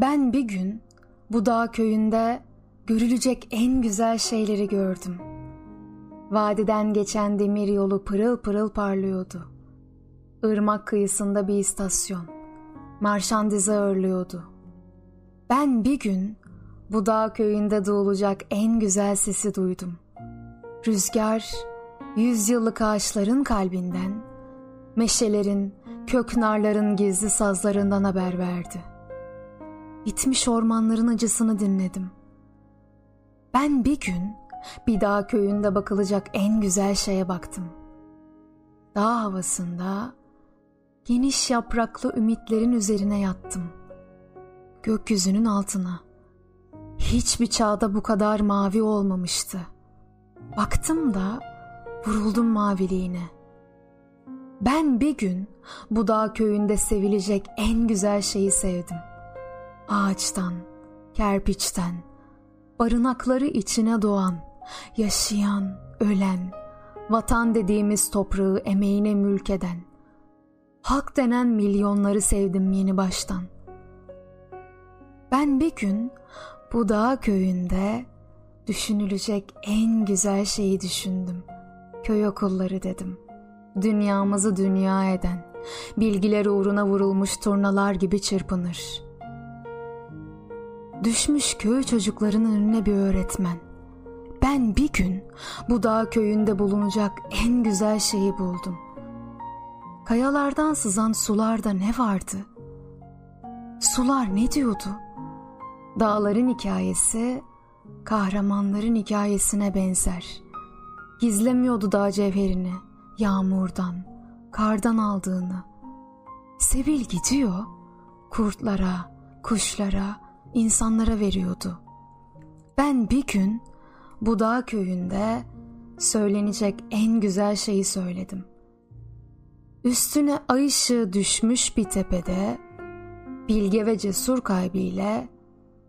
Ben bir gün bu dağ köyünde görülecek en güzel şeyleri gördüm. Vadiden geçen demir yolu pırıl pırıl parlıyordu. Irmak kıyısında bir istasyon. Marşandize ağırlıyordu. Ben bir gün bu dağ köyünde doğulacak en güzel sesi duydum. Rüzgar, yüzyıllık ağaçların kalbinden, meşelerin, köknarların gizli sazlarından haber verdi. Bitmiş ormanların acısını dinledim. Ben bir gün bir dağ köyünde bakılacak en güzel şeye baktım. Dağ havasında geniş yapraklı ümitlerin üzerine yattım. Gökyüzünün altına. Hiçbir çağda bu kadar mavi olmamıştı. Baktım da vuruldum maviliğine. Ben bir gün bu dağ köyünde sevilecek en güzel şeyi sevdim. Ağaçtan, kerpiçten, barınakları içine doğan, yaşayan, ölen, vatan dediğimiz toprağı emeğine mülk eden, halk denen milyonları sevdim yeni baştan. Ben bir gün bu dağ köyünde düşünülecek en güzel şeyi düşündüm. Köy okulları dedim. Dünyamızı dünya eden, bilgiler uğruna vurulmuş turnalar gibi çırpınır. Düşmüş köy çocuklarının önüne bir öğretmen. Ben bir gün bu dağ köyünde bulunacak en güzel şeyi buldum. Kayalardan sızan sularda ne vardı? Sular ne diyordu? Dağların hikayesi kahramanların hikayesine benzer. Gizlemiyordu dağ cevherini, yağmurdan, kardan aldığını. Sevil gidiyor, kurtlara, kuşlara, insanlara veriyordu. Ben bir gün bu dağ köyünde söylenecek en güzel şeyi söyledim. Üstüne ay ışığı düşmüş bir tepede, bilge ve cesur kalbiyle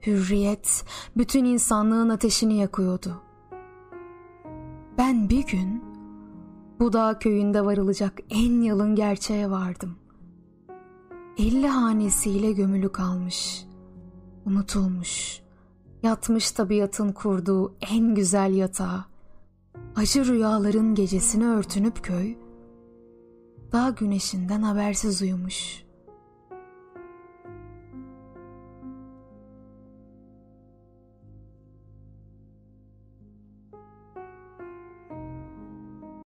hürriyet bütün insanlığın ateşini yakıyordu. Ben bir gün bu dağ köyünde varılacak en yalın gerçeğe vardım. Elli hanesiyle gömülü kalmış, unutulmuş, yatmış tabiatın kurduğu en güzel yatağa, acı rüyaların gecesini örtünüp köy, dağ güneşinden habersiz uyumuş.''